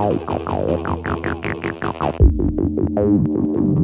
Thank you.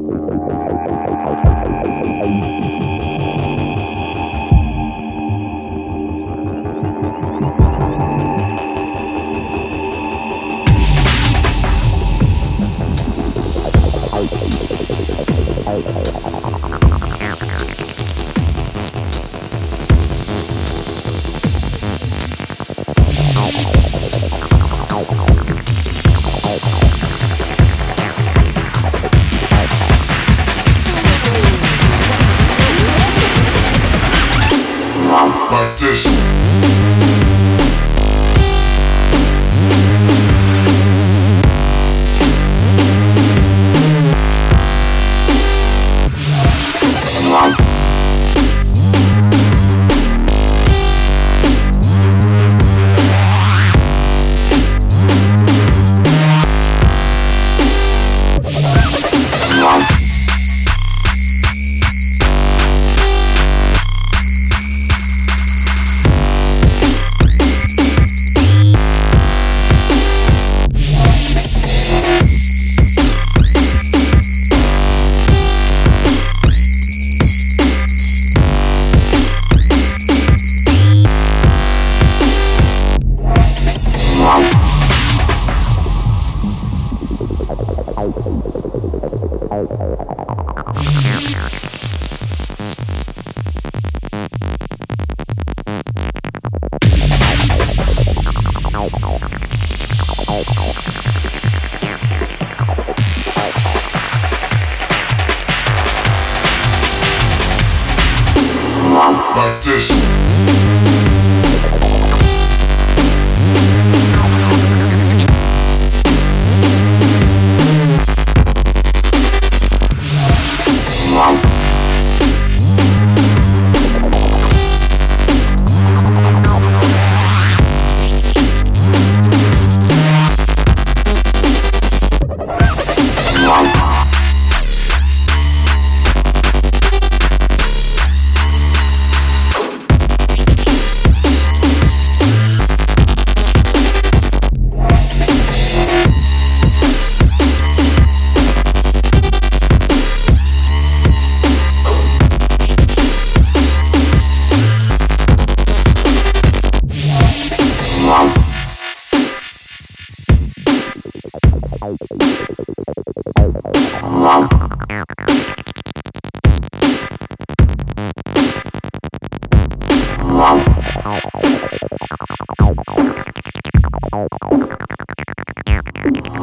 like this.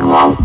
Wow.